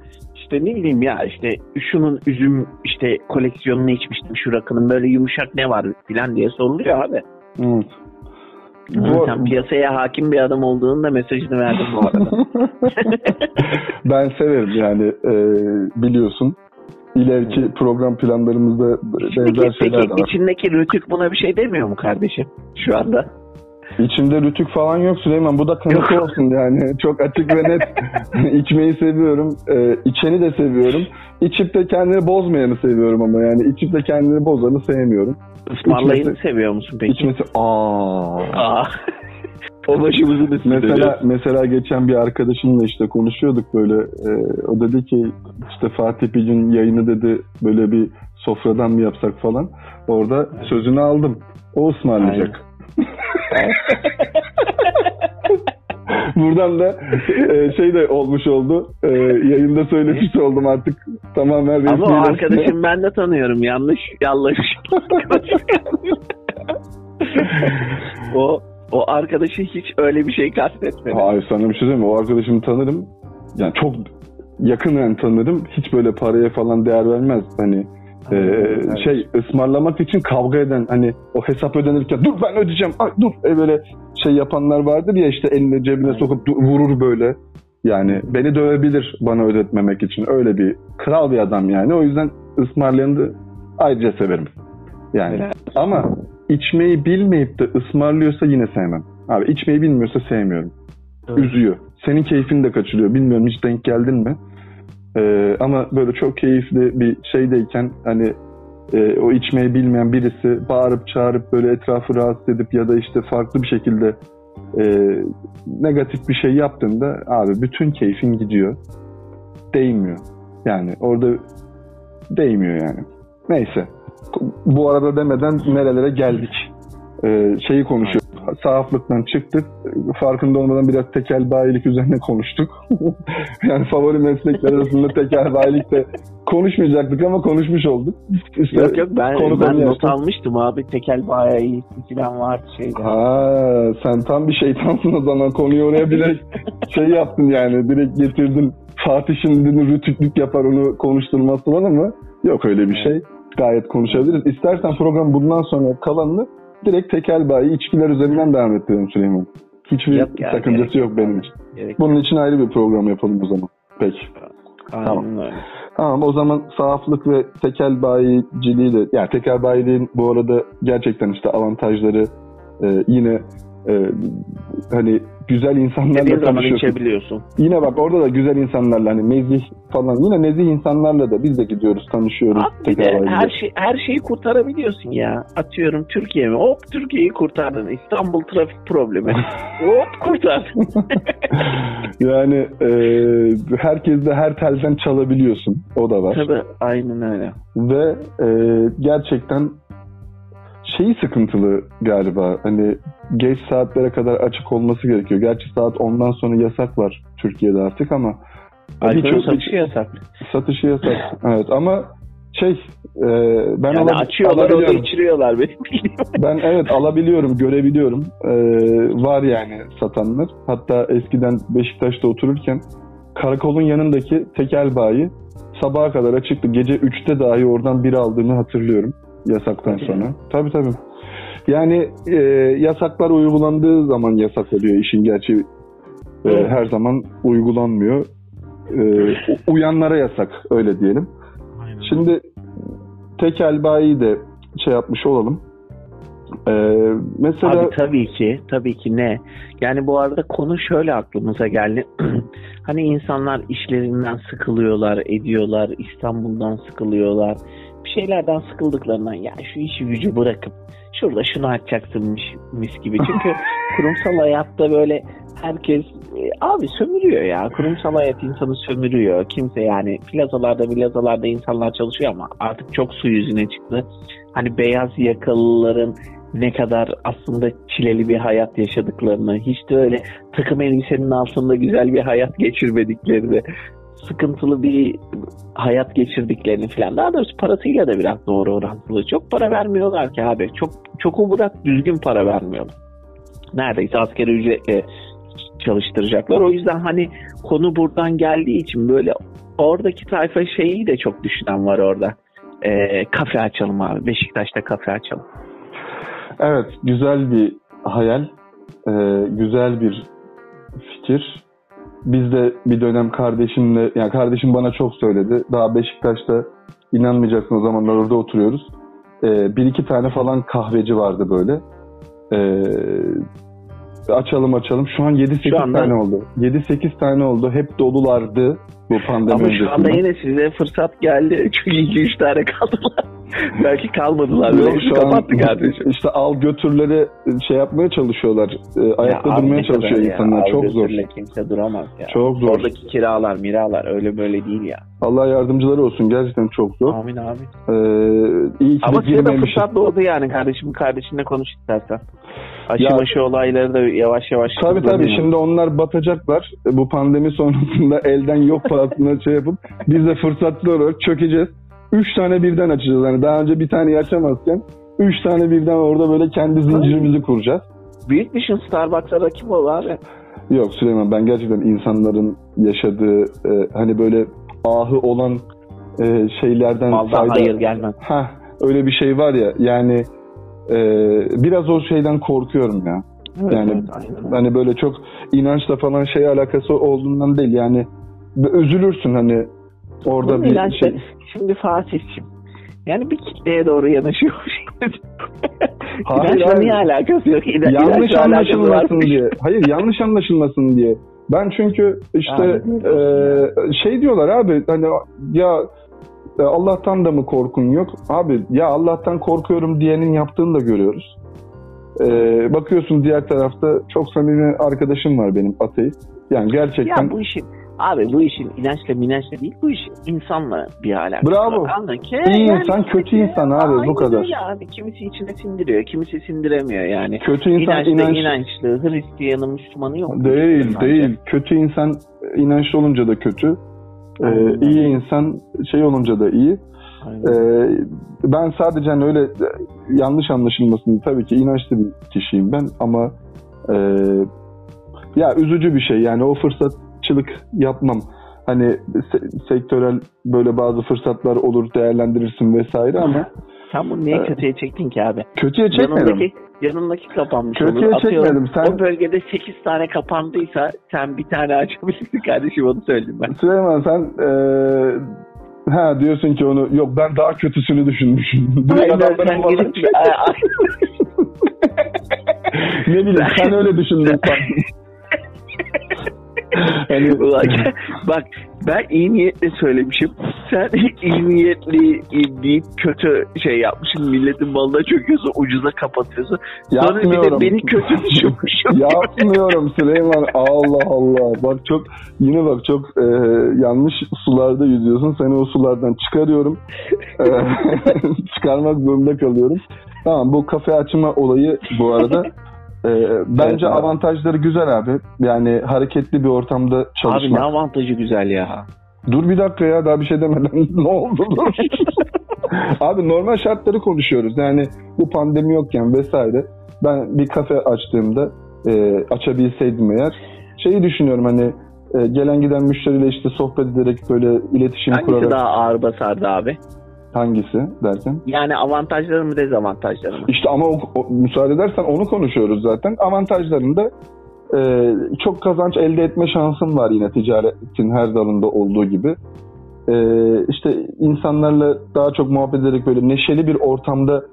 işte ne bileyim ya işte şunun üzüm işte koleksiyonunu içmiştim şu rakının böyle yumuşak ne var filan diye soruluyor abi. Evet. Bu... Sen piyasaya hakim bir adam olduğunun da mesajını verdim bu arada. ben severim yani e, biliyorsun. İleriki program planlarımızda benzer şeyler de var. içindeki rütük buna bir şey demiyor mu kardeşim şu anda? İçimde rütük falan yok Süleyman. Bu da kanıtı Yok. olsun yani. Çok açık ve net. İçmeyi seviyorum. E, içeni de seviyorum. İçip de kendini bozmayanı seviyorum ama yani içip de kendini bozanı sevmiyorum. Ismarlayını seviyor musun peki? İçmesi aa. Aa. o başımızın üstünde. Mesela mesela geçen bir arkadaşımla işte konuşuyorduk böyle e, o dedi ki işte Fatih bir gün yayını dedi böyle bir sofradan mı yapsak falan orada sözünü aldım o ısmarlayacak. Buradan da e, şey de olmuş oldu. E, yayında söylemiş oldum artık tamamen resmi. Ama o arkadaşım ben de tanıyorum. Yanlış, yanlış. o o arkadaşı hiç öyle bir şey kastetmedi. Hayır sana bir şey söyleyeyim mi? O arkadaşımı tanırım. Yani çok yakından tanırım. Hiç böyle paraya falan değer vermez. Hani e, Evet. şey ısmarlamak için kavga eden hani o hesap ödenirken dur ben ödeyeceğim ay dur e böyle şey yapanlar vardır ya işte elini cebine Evet. sokup vurur böyle. Yani beni dövebilir bana ödetmemek için. Öyle bir kral bir adam yani. O yüzden ısmarlayanı da ayrıca severim. Yani Helal. ama içmeyi bilmeyip de ısmarlıyorsa yine sevmem. Abi içmeyi bilmiyorsa sevmiyorum üzüyor. Senin keyfin de kaçırıyor. Bilmiyorum hiç denk geldin mi? Ee, ama böyle çok keyifli bir şeydeyken hani e, o içmeyi bilmeyen birisi bağırıp çağırıp böyle etrafı rahatsız edip ya da işte farklı bir şekilde e, negatif bir şey yaptığında abi bütün keyfin gidiyor. Değmiyor. Yani orada değmiyor yani. Neyse. Bu arada demeden nerelere geldik. Ee, şeyi konuşuyoruz. Sahaflıktan çıktık. Farkında olmadan biraz tekel bayilik üzerine konuştuk. yani favori meslekler arasında tekel bayilik de konuşmayacaktık ama konuşmuş olduk. İşte Yok yok ben, konu ben not almıştım abi. Tekel iyi falan vardı şeyde. Ha, sen tam bir şeytansın o zaman. Konuyu oraya bile şey yaptın yani. Direkt getirdin. Fatih şimdi rütüklük yapar onu konuşturmaz falan ama yok öyle bir şey. Gayet konuşabiliriz. İstersen program bundan sonra kalanını direkt tekel bayi içkiler üzerinden devam ettirelim Süleyman. Hiçbir Yok ya, sakıncası gerek yok benim için. Gerek Bunun için ayrı bir program yapalım o zaman. Peki. Aynen tamam. öyle. Tamam o zaman sahaflık ve tekel bayiciliği de yani tekel bayiliğin bu arada gerçekten işte avantajları e, yine e, hani güzel insanlarla Dediğin zaman tanışıyorsun. içebiliyorsun. Yine bak orada da güzel insanlarla hani nezih falan yine nezih insanlarla da biz de gidiyoruz tanışıyoruz. Abi bir de her, şey, her şeyi kurtarabiliyorsun ya. Atıyorum Türkiye mi? Hop Türkiye'yi kurtardın. İstanbul trafik problemi. Hop kurtardın. yani e, herkes de her telden çalabiliyorsun. O da var. Tabii aynen öyle. Ve e, gerçekten şeyi sıkıntılı galiba. Hani geç saatlere kadar açık olması gerekiyor. Gerçi saat 10'dan sonra yasak var Türkiye'de artık ama Alkolün birçok- satışı yasak. satışı yasak. evet ama şey e, ben Yani ala- açıyorlar orada içiriyorlar bildiğim. Ben evet alabiliyorum, görebiliyorum. E, var yani satanlar. Hatta eskiden Beşiktaş'ta otururken karakolun yanındaki tekel bayi sabaha kadar açıktı. Gece 3'te dahi oradan bir aldığımı hatırlıyorum yasaktan sonra. Tabii tabii. Yani e, yasaklar uygulandığı zaman yasak oluyor işin gerçeği. e, her zaman uygulanmıyor. E, uyanlara yasak öyle diyelim. Aynen. Şimdi tekel bayi de şey yapmış olalım. Ee, mesela Abi tabii ki, tabii ki ne? Yani bu arada konu şöyle aklımıza geldi. hani insanlar işlerinden sıkılıyorlar, ediyorlar, İstanbul'dan sıkılıyorlar. Bir şeylerden sıkıldıklarından ya şu işi gücü bırakıp şurada şunu açacaksınmış mis gibi. Çünkü kurumsal hayatta böyle herkes e, abi sömürüyor ya. Kurumsal hayat insanı sömürüyor. Kimse yani plazalarda plazalarda insanlar çalışıyor ama artık çok su yüzüne çıktı. Hani beyaz yakalıların ne kadar aslında çileli bir hayat yaşadıklarını, hiç de öyle takım elbisenin altında güzel bir hayat geçirmediklerini, sıkıntılı bir hayat geçirdiklerini falan. Daha doğrusu parasıyla da biraz doğru orantılı. Çok para vermiyorlar ki abi. Çok çok bırak düzgün para vermiyorlar. Neredeyse askeri ücretle çalıştıracaklar. O yüzden hani konu buradan geldiği için böyle oradaki tayfa şeyi de çok düşünen var orada. Ee, kafe açalım abi. Beşiktaş'ta kafe açalım. Evet, güzel bir hayal, e, güzel bir fikir. Biz de bir dönem kardeşimle, yani kardeşim bana çok söyledi. Daha Beşiktaş'ta inanmayacaksın o zamanlar orada oturuyoruz. E, bir iki tane falan kahveci vardı böyle. E, açalım açalım. Şu an 7-8 Şu anda- tane oldu. 7-8 tane oldu. Hep dolulardı bu pandemi Ama şu anda yine size fırsat geldi. Çünkü 2-3 tane kaldılar. Belki kalmadılar. Yok, şu an Kapattı kardeşim. işte al götürleri şey yapmaya çalışıyorlar. E, ayakta Ya durmaya çalışıyor ya, insanlar. Çok zor. Kimse duramaz ya. Çok zor. Oradaki kiralar, miralar öyle böyle değil ya. Allah yardımcıları olsun. Gerçekten çok zor. Amin amin. Ee, iyi ki Ama size de fırsat doğdu yani kardeşim. Kardeşinle konuş istersen. Aşı Ya- başı olayları da yavaş yavaş. Tabii tabii şimdi onlar batacaklar. Bu pandemi sonrasında elden yok pahasına şey yapıp biz de fırsatlı olarak çökeceğiz. Üç tane birden açacağız. Yani daha önce bir tane açamazken üç tane birden orada böyle kendi zincirimizi kuracağız. Büyük düşün Starbucks'a rakip ol abi. Yok Süleyman ben gerçekten insanların yaşadığı e, hani böyle ahı olan e, şeylerden Maldan hayır gelmez. Heh, öyle bir şey var ya yani e, biraz o şeyden korkuyorum ya. Evet, Yani evet, aynen. hani böyle çok inançla falan şey alakası olduğundan değil yani üzülürsün hani orada Bunun bir şey. Şimdi Fatih'cim. Yani bir kitleye doğru yanaşıyormuş. Hayır, İlaçla niye alakası yok? İla, yanlış anlaşılmasın diye. Hayır yanlış anlaşılmasın diye. Ben çünkü işte Yani, e, şey diyorlar abi hani ya e, Allah'tan da mı korkun yok? Abi ya Allah'tan korkuyorum diyenin yaptığını da görüyoruz. E, bakıyorsun diğer tarafta çok samimi arkadaşım var benim ateist. Yani gerçekten Ya bu işin Abi bu işin inançla minançla değil bu işin insanla bir alakası Bravo. var. Anladın ki? İyi insan, kötü insan abi, bu kadar. abi. Kimisi içine sindiriyor, kimisi sindiremiyor yani. kötü insan İnançlı, inanç inançlı, Hristiyanı, Müslümanı yok. değil Bence. değil. Kötü insan inançlı olunca da kötü. E, Aynen iyi öyle. insan şey olunca da iyi. Aynen. Ee, ben sadece hani öyle yanlış anlaşılmasın tabii ki inançlı bir kişiyim ben ama e, ya üzücü bir şey yani o fırsatçılık yapmam. Hani se- sektörel böyle bazı fırsatlar olur değerlendirirsin vesaire ama Sen bunu niye Evet. kötüye çektin ki abi? kötüye çekmedim. Yanındaki, yanındaki kapanmış Kötüye olur. Atıyorum, çekmedim. Sen- O bölgede 8 tane kapandıysa sen bir tane açabilirsin kardeşim onu söyleyeyim ben. Süleyman sen e, ha diyorsun ki onu yok ben daha kötüsünü düşünmüşüm. Direkt Aynen, sen ay. ne bileyim sen öyle düşündün sanki. Ulan, bak ben iyi niyetle söylemişim. Sen iyi niyetli deyip kötü şey yapmışsın. Milletin malına çöküyorsun. Ucuza kapatıyorsun. Sonra bir de beni kötü düşünmüşüm. Yapmıyorum Süleyman. Allah Allah. Bak çok yine bak çok e, yanlış sularda yüzüyorsun. Seni o sulardan çıkarıyorum. E, çıkarmak zorunda kalıyorum. Tamam bu kafe açma olayı bu arada e, bence Evet abi. avantajları güzel abi. Yani hareketli bir ortamda Abi çalışmak. ne avantajı güzel ya. Dur bir dakika ya daha bir şey demeden ne oldu? Dur. Abi normal şartları konuşuyoruz. Yani bu pandemi yokken vesaire ben bir kafe açtığımda e, açabilseydim eğer şeyi düşünüyorum hani e, gelen giden müşteriyle işte sohbet ederek böyle iletişim Hangisi kurarak daha ağır basardı abi? Hangisi derken? Yani avantajları mı dezavantajları mı? İşte ama o, o- müsaade edersen onu konuşuyoruz zaten. Avantajlarında e, çok kazanç elde etme şansın var yine ticaretin her dalında olduğu gibi. E, işte insanlarla daha çok muhabbet ederek böyle neşeli bir ortamda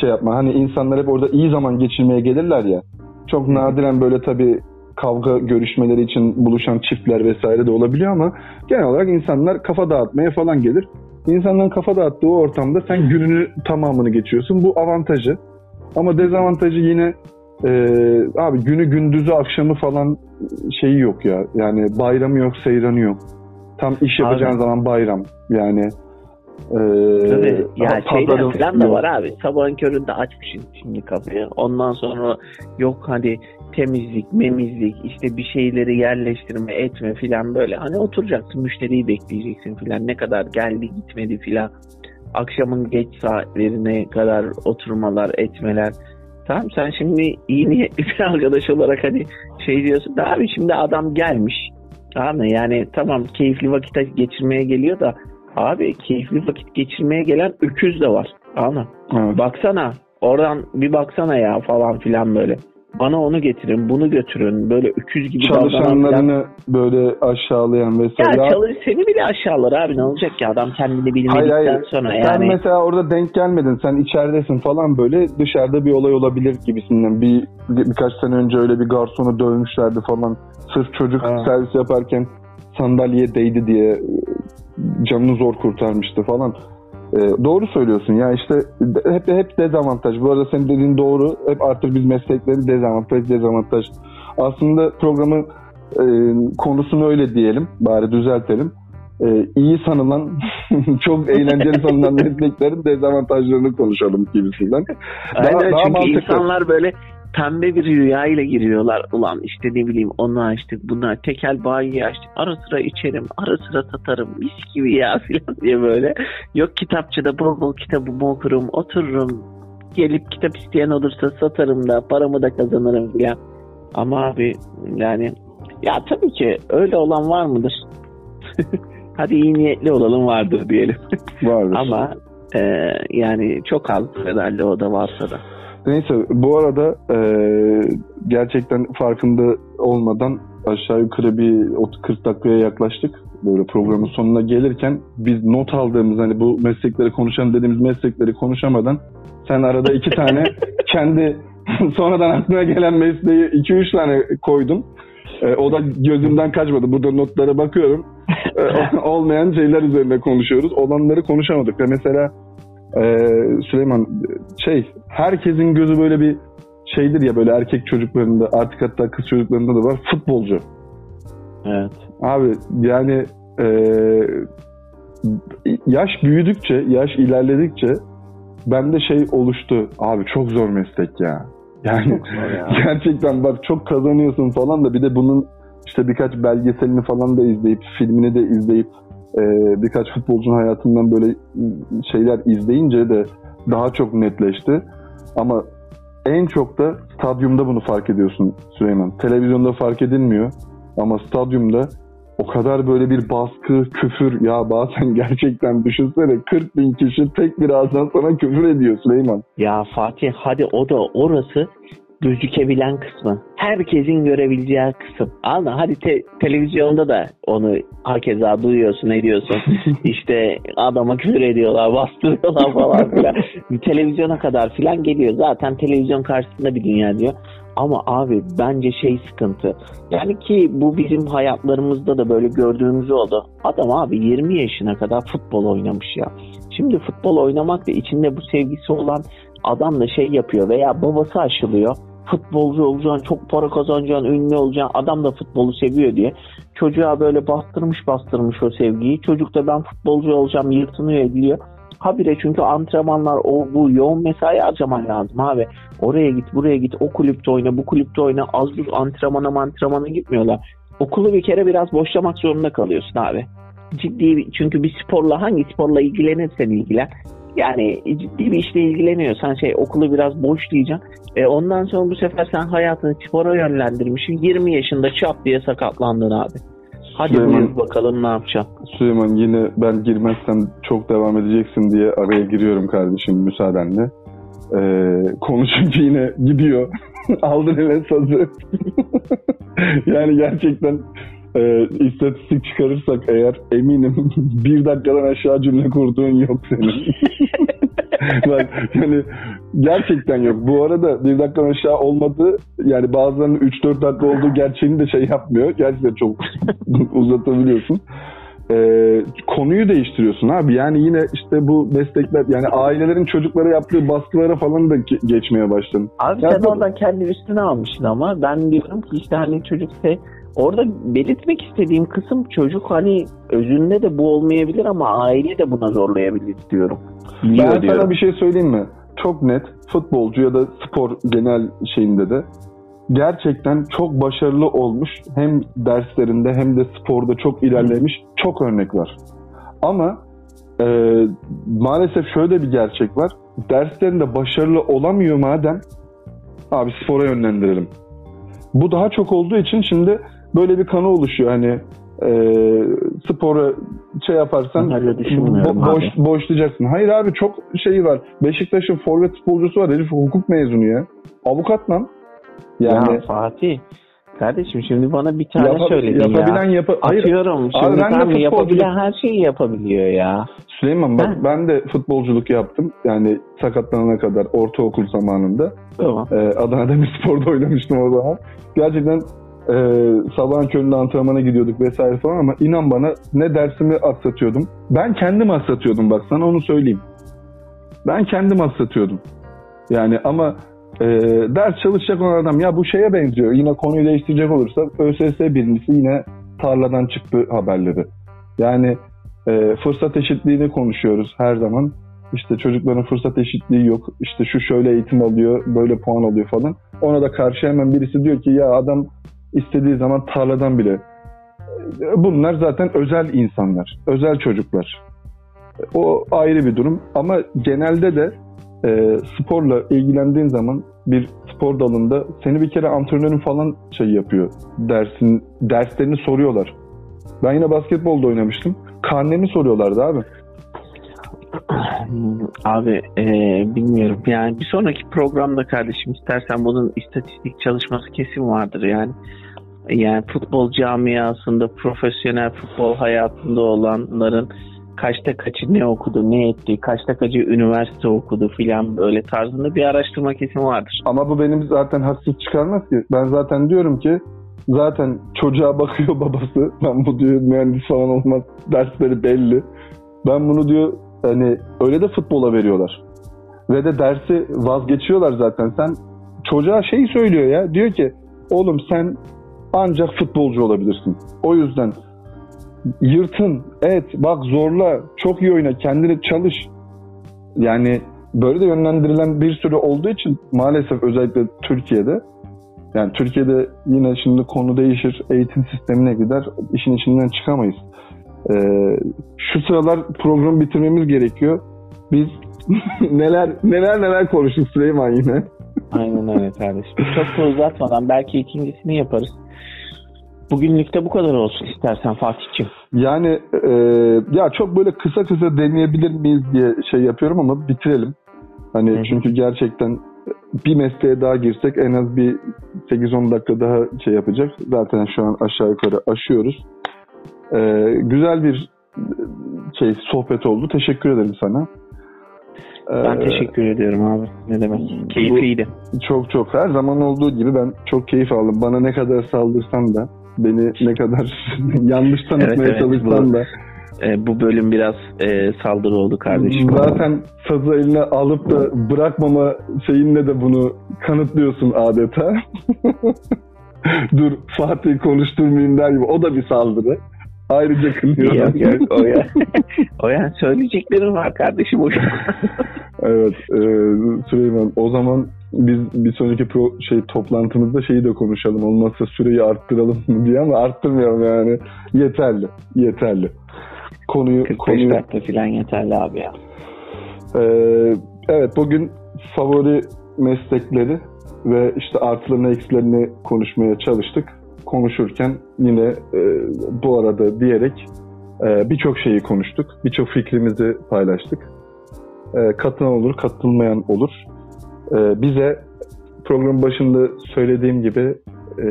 şey yapma. Hani insanlar hep orada iyi zaman geçirmeye gelirler ya. Çok nadiren böyle tabii kavga görüşmeleri için buluşan çiftler vesaire de olabiliyor ama genel olarak insanlar kafa dağıtmaya falan gelir. İnsanların kafa dağıttığı o ortamda sen gününü tamamını geçiyorsun. Bu avantajı. Ama dezavantajı yine e, abi günü gündüzü akşamı falan şeyi yok ya. Yani bayramı yok, seyranı yok. Tam iş yapacağın Abi. zaman bayram. Yani e, Tabii. Ya ama şeyler pazarın falan da var abi. Sabahın köründe açmışsın şimdi kapıyı. Ondan sonra yok hani temizlik, memizlik, işte bir şeyleri yerleştirme, etme filan böyle. Hani oturacaksın, müşteriyi bekleyeceksin filan. Ne kadar geldi gitmedi filan. Akşamın geç saatlerine kadar oturmalar, etmeler. Tamam sen şimdi iyi niyetli bir arkadaş olarak hani şey diyorsun abi şimdi adam gelmiş. Tamam mı? Yani tamam keyifli vakit geçirmeye geliyor da abi keyifli vakit geçirmeye gelen öküz de var. Tamam mı? Evet. Baksana oradan bir baksana ya falan filan böyle. Bana onu getirin, bunu götürün. Böyle öküz gibi davranan çalışanlarını böyle aşağılayan vesaire. Ya çalış seni bile aşağılar abi ne olacak ki adam kendini bilmedikten Hayır hayır. sonra Sen yani. mesela orada denk gelmedin. Sen içeridesin falan böyle dışarıda bir olay olabilir gibisinden. Bir, bir- birkaç sene önce öyle bir garsonu dövmüşlerdi falan. Sırf çocuk Ha. servis yaparken sandalyeye değdi diye e, canını zor kurtarmıştı falan. E, doğru söylüyorsun ya işte hep hep dezavantaj. Bu arada senin dediğin doğru. Hep artık biz meslekleri dezavantaj dezavantaj. Aslında programın e, konusunu öyle diyelim. Bari düzeltelim. E, iyi sanılan çok eğlenceli sanılan mesleklerin dezavantajlarını konuşalım gibisinden. Aynen daha- daha çünkü mantıklı. insanlar böyle pembe bir rüya ile giriyorlar. Ulan işte ne bileyim onu açtık bunlar tekel bayi açtık. Ara sıra içerim ara sıra satarım mis gibi ya filan diye böyle. Yok kitapçıda bol bol kitabımı okurum otururum. Gelip kitap isteyen olursa satarım da paramı da kazanırım filan. Ama abi yani ya tabii ki öyle olan var mıdır? Hadi iyi niyetli olalım vardır diyelim. Vardır. Ama e, yani çok az herhalde o da varsa da. Neyse bu arada e, gerçekten farkında olmadan aşağı yukarı bir 30-40 dakikaya yaklaştık. Böyle programın sonuna gelirken biz not aldığımız hani bu meslekleri konuşan dediğimiz meslekleri konuşamadan sen arada iki tane kendi sonradan aklına gelen mesleği 2-3 tane koydun. E, o da gözümden kaçmadı. Burada notlara bakıyorum. E, olmayan şeyler üzerine konuşuyoruz. Olanları konuşamadık. Ve mesela e, Süleyman şey herkesin gözü böyle bir şeydir ya böyle erkek çocuklarında artık hatta kız çocuklarında da var futbolcu. Evet. Abi yani e, yaş büyüdükçe, yaş ilerledikçe bende şey oluştu. Abi çok zor meslek ya. Yani ya. gerçekten bak çok kazanıyorsun falan da bir de bunun işte birkaç belgeselini falan da izleyip filmini de izleyip e, birkaç futbolcunun hayatından böyle şeyler izleyince de daha çok netleşti. Ama en çok da stadyumda bunu fark ediyorsun Süleyman. Televizyonda fark edilmiyor ama stadyumda o kadar böyle bir baskı, küfür ya bazen gerçekten düşünsene 40 bin kişi tek bir ağızdan sana küfür ediyor Süleyman. Ya Fatih hadi o da orası gözükebilen kısmı. Herkesin görebileceği kısım. Anladın? Hadi te- televizyonda da onu hakeza duyuyorsun ediyorsun. işte adama küfür ediyorlar, bastırıyorlar falan filan. Televizyona kadar filan geliyor. Zaten televizyon karşısında bir dünya diyor. Ama abi bence şey sıkıntı. Yani ki bu bizim hayatlarımızda da böyle gördüğümüz oldu. Adam abi 20 yaşına kadar futbol oynamış ya. Şimdi futbol oynamak da içinde bu sevgisi olan adam da şey yapıyor veya babası aşılıyor. Futbolcu olacaksın, çok para kazanacaksın, ünlü olacaksın. Adam da futbolu seviyor diye. Çocuğa böyle bastırmış bastırmış o sevgiyi. Çocuk da ben futbolcu olacağım yırtınıyor ediliyor. Habire çünkü antrenmanlar o bu yoğun mesai harcaman lazım abi. Oraya git buraya git o kulüpte oyna bu kulüpte oyna az buz antrenmana antrenmana gitmiyorlar. Okulu bir kere biraz boşlamak zorunda kalıyorsun abi. Ciddi çünkü bir sporla hangi sporla ilgilenirsen ilgilen yani ciddi bir işle ilgileniyorsan şey okulu biraz boşlayacaksın. E ondan sonra bu sefer sen hayatını spora yönlendirmişsin. 20 yaşında çat diye sakatlandın abi. Hadi Süleyman- buyur bakalım ne yapacaksın. Süleyman yine ben girmezsem çok devam edeceksin diye araya giriyorum kardeşim müsaadenle. Ee, konu çünkü yine gidiyor. Aldın ele sazı. yani gerçekten e, istatistik çıkarırsak eğer eminim bir dakikadan aşağı cümle kurduğun yok senin. Bak yani gerçekten yok. Bu arada bir dakikadan aşağı olmadı yani bazılarının 3-4 dakika olduğu gerçeğini de şey yapmıyor. Gerçekten çok uzatabiliyorsun. Ee, konuyu değiştiriyorsun abi. Yani yine işte bu meslekler yani ailelerin çocuklara yaptığı baskılara falan da ge- geçmeye başladın. Abi Ya sen oradan kendi üstüne almışsın ama ben diyorum ki işte hani çocuk se orada belirtmek istediğim kısım çocuk hani özünde de bu olmayabilir ama aile de buna zorlayabilir diyorum. Biliyor Ben diyorum. sana bir şey söyleyeyim mi? Çok net futbolcu ya da spor genel şeyinde de gerçekten çok başarılı olmuş hem derslerinde hem de sporda çok ilerlemiş çok örnek var. Ama e, maalesef şöyle bir gerçek var. Derslerinde başarılı olamıyor madem abi spora yönlendirelim. Bu daha çok olduğu için şimdi böyle bir kanı oluşuyor hani e, spora şey yaparsan bo- boş, abi. boşlayacaksın. Hayır abi çok şeyi var. Beşiktaş'ın forvet futbolcusu var. Herif hukuk mezunu ya. Avukat lan. Yani ya Fatih kardeşim şimdi bana bir tane yapa- söyledin yapabilen ya. yapa Hayır Atıyorum Abi şimdi ben de tam futbolculuk- yapabilen her şeyi yapabiliyor ya. Süleyman bak Ha. ben de futbolculuk yaptım. Yani sakatlanana kadar ortaokul zamanında. Tamam. Ee, Adana Demirspor'da oynamıştım o zaman. Gerçekten e, sabahın köründe antrenmana gidiyorduk vesaire falan ama inan bana ne dersimi aksatıyordum. Ben kendim aksatıyordum bak sana onu söyleyeyim. Ben kendim aksatıyordum. Yani ama e, ders çalışacak olan adam ya bu şeye benziyor. Yine konuyu değiştirecek olursa ÖSS birincisi yine tarladan çıktı haberleri. Yani e, fırsat eşitliğini konuşuyoruz her zaman. İşte çocukların fırsat eşitliği yok. İşte şu şöyle eğitim alıyor, böyle puan alıyor falan. Ona da karşı hemen birisi diyor ki ya adam istediği zaman tarladan bile. Bunlar zaten özel insanlar, özel çocuklar. O ayrı bir durum. Ama genelde de e, sporla ilgilendiğin zaman bir spor dalında seni bir kere antrenörün falan şey yapıyor. Dersin derslerini soruyorlar. Ben yine basketbolda oynamıştım. Karnemi soruyorlardı abi. Abi e, bilmiyorum yani bir sonraki programda kardeşim istersen bunun istatistik çalışması kesin vardır yani. Yani futbol camiasında profesyonel futbol hayatında olanların kaçta kaçı ne okudu, ne etti, kaçta kaçı üniversite okudu filan böyle tarzında bir araştırma kesin vardır. Ama bu benim zaten haksız çıkarmaz ki. Ben zaten diyorum ki zaten çocuğa bakıyor babası. Ben bu diyor mühendis falan olmaz. Dersleri belli. Ben bunu diyor hani öyle de futbola veriyorlar. Ve de dersi vazgeçiyorlar zaten. Sen çocuğa şey söylüyor ya. Diyor ki oğlum sen ancak futbolcu olabilirsin. O yüzden yırtın, et, bak zorla, çok iyi oyna, kendini çalış. Yani böyle de yönlendirilen bir sürü olduğu için maalesef özellikle Türkiye'de yani Türkiye'de yine şimdi konu değişir, eğitim sistemine gider, işin içinden çıkamayız. Ee, şu sıralar programı bitirmemiz gerekiyor. Biz neler neler neler konuştuk Süleyman yine. Aynen öyle kardeşim. Çok da uzatmadan belki ikincisini yaparız. Bugünlük de bu kadar olsun istersen Fatih'ciğim. Yani e, ya çok böyle kısa kısa deneyebilir miyiz diye şey yapıyorum ama bitirelim. Hani hı. çünkü gerçekten bir mesleğe daha girsek en az bir 8-10 dakika daha şey yapacak. Zaten şu an aşağı yukarı aşıyoruz. E, güzel bir şey sohbet oldu. Teşekkür ederim sana. Ben E, teşekkür ediyorum abi. Ne demek. Keyifliydi. Çok çok her zaman olduğu gibi ben çok keyif aldım. Bana ne kadar saldırsan da beni ne kadar yanlış tanıtmaya Evet, evet, çalışsan bu- da Ee, bu bölüm biraz e, saldırı oldu kardeşim. Zaten sazı eline alıp da bırakmama şeyinle de bunu kanıtlıyorsun adeta. Dur Fatih konuşturmayayım der gibi. O da bir saldırı. Ayrıca kınıyorum. Yok yok o ya. o ya söyleyeceklerim var kardeşim. O evet e, Süleyman o zaman biz bir sonraki pro, şey toplantımızda şeyi de konuşalım. Olmazsa süreyi arttıralım diye ama arttırmayalım yani. Yeterli. Yeterli. Konuyu 45 konuyu dakika falan yeterli abi ya. Ee, evet bugün favori meslekleri ve işte artılarını eksilerini konuşmaya çalıştık. Konuşurken yine e, bu arada diyerek e, birçok şeyi konuştuk. Birçok fikrimizi paylaştık. E, katılan olur, katılmayan olur. E, bize programın başında söylediğim gibi e,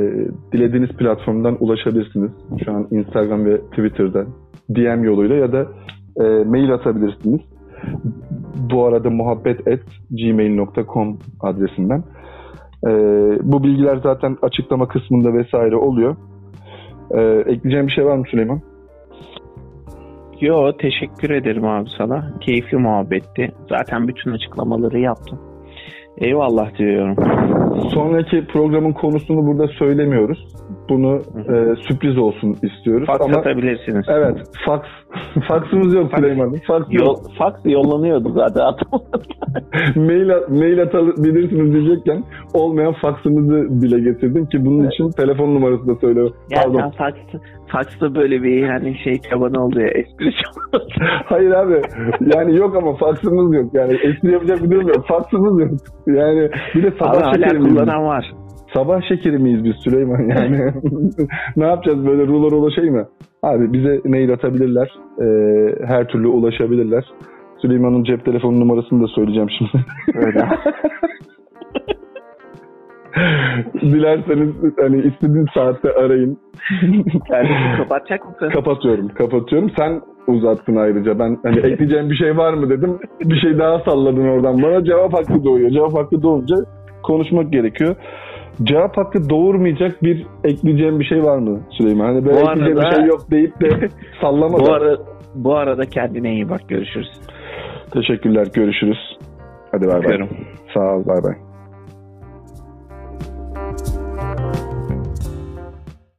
dilediğiniz platformdan ulaşabilirsiniz. Şu an Instagram ve Twitter'da DM yoluyla ya da e, mail atabilirsiniz. Bu arada muhabbet at gmail.com adresinden. E, bu bilgiler zaten açıklama kısmında vesaire oluyor. E, ekleyeceğim bir şey var mı Süleyman? Yo teşekkür ederim abi sana. Keyifli muhabbetti. Zaten bütün açıklamaları yaptım. Eyvallah diyorum. Sonraki programın konusunu burada söylemiyoruz. Bunu e, sürpriz olsun istiyoruz. Fax Ama atabilirsiniz. evet, fax faksımız yok Süleyman'ın. Fax Yol, yok. fax yollanıyordu zaten mail, mail atabilirsiniz diyecekken olmayan faksımızı dile getirdim ki bunun için telefon numarası da söyle. Pardon. fax, faxta böyle bir hani şey çabanı oldu ya espri çabanı. Hayır abi. Yani yok ama faksımız yok. Yani espri yapacak bir durum yok. Faksımız yok. Yani bir de sabah hala miyiz? biz? kullanan var. Sabah şekeri miyiz biz Süleyman yani? ne yapacağız böyle rulo rulo şey mi? Abi bize mail atabilirler. Ee, her türlü ulaşabilirler. Süleyman'ın cep telefonu numarasını da söyleyeceğim şimdi. Öyle. Dilerseniz hani istediğiniz saatte arayın. Kardeşim kapatacak mısın? kapatıyorum, kapatıyorum. Sen uzattın ayrıca. Ben hani ekleyeceğim bir şey var mı dedim. Bir şey daha salladın oradan bana. Cevap hakkı doğuyor. Cevap hakkı doğunca konuşmak gerekiyor. Cevap hakkı doğurmayacak bir ekleyeceğim bir şey var mı Süleyman? Hani böyle Bu ekleyeceğim arada- bir şey yok deyip de sallama bu, ara, bu arada kendine iyi bak görüşürüz. Teşekkürler. Görüşürüz. Hadi bay bay. Sağ ol. Bay bay.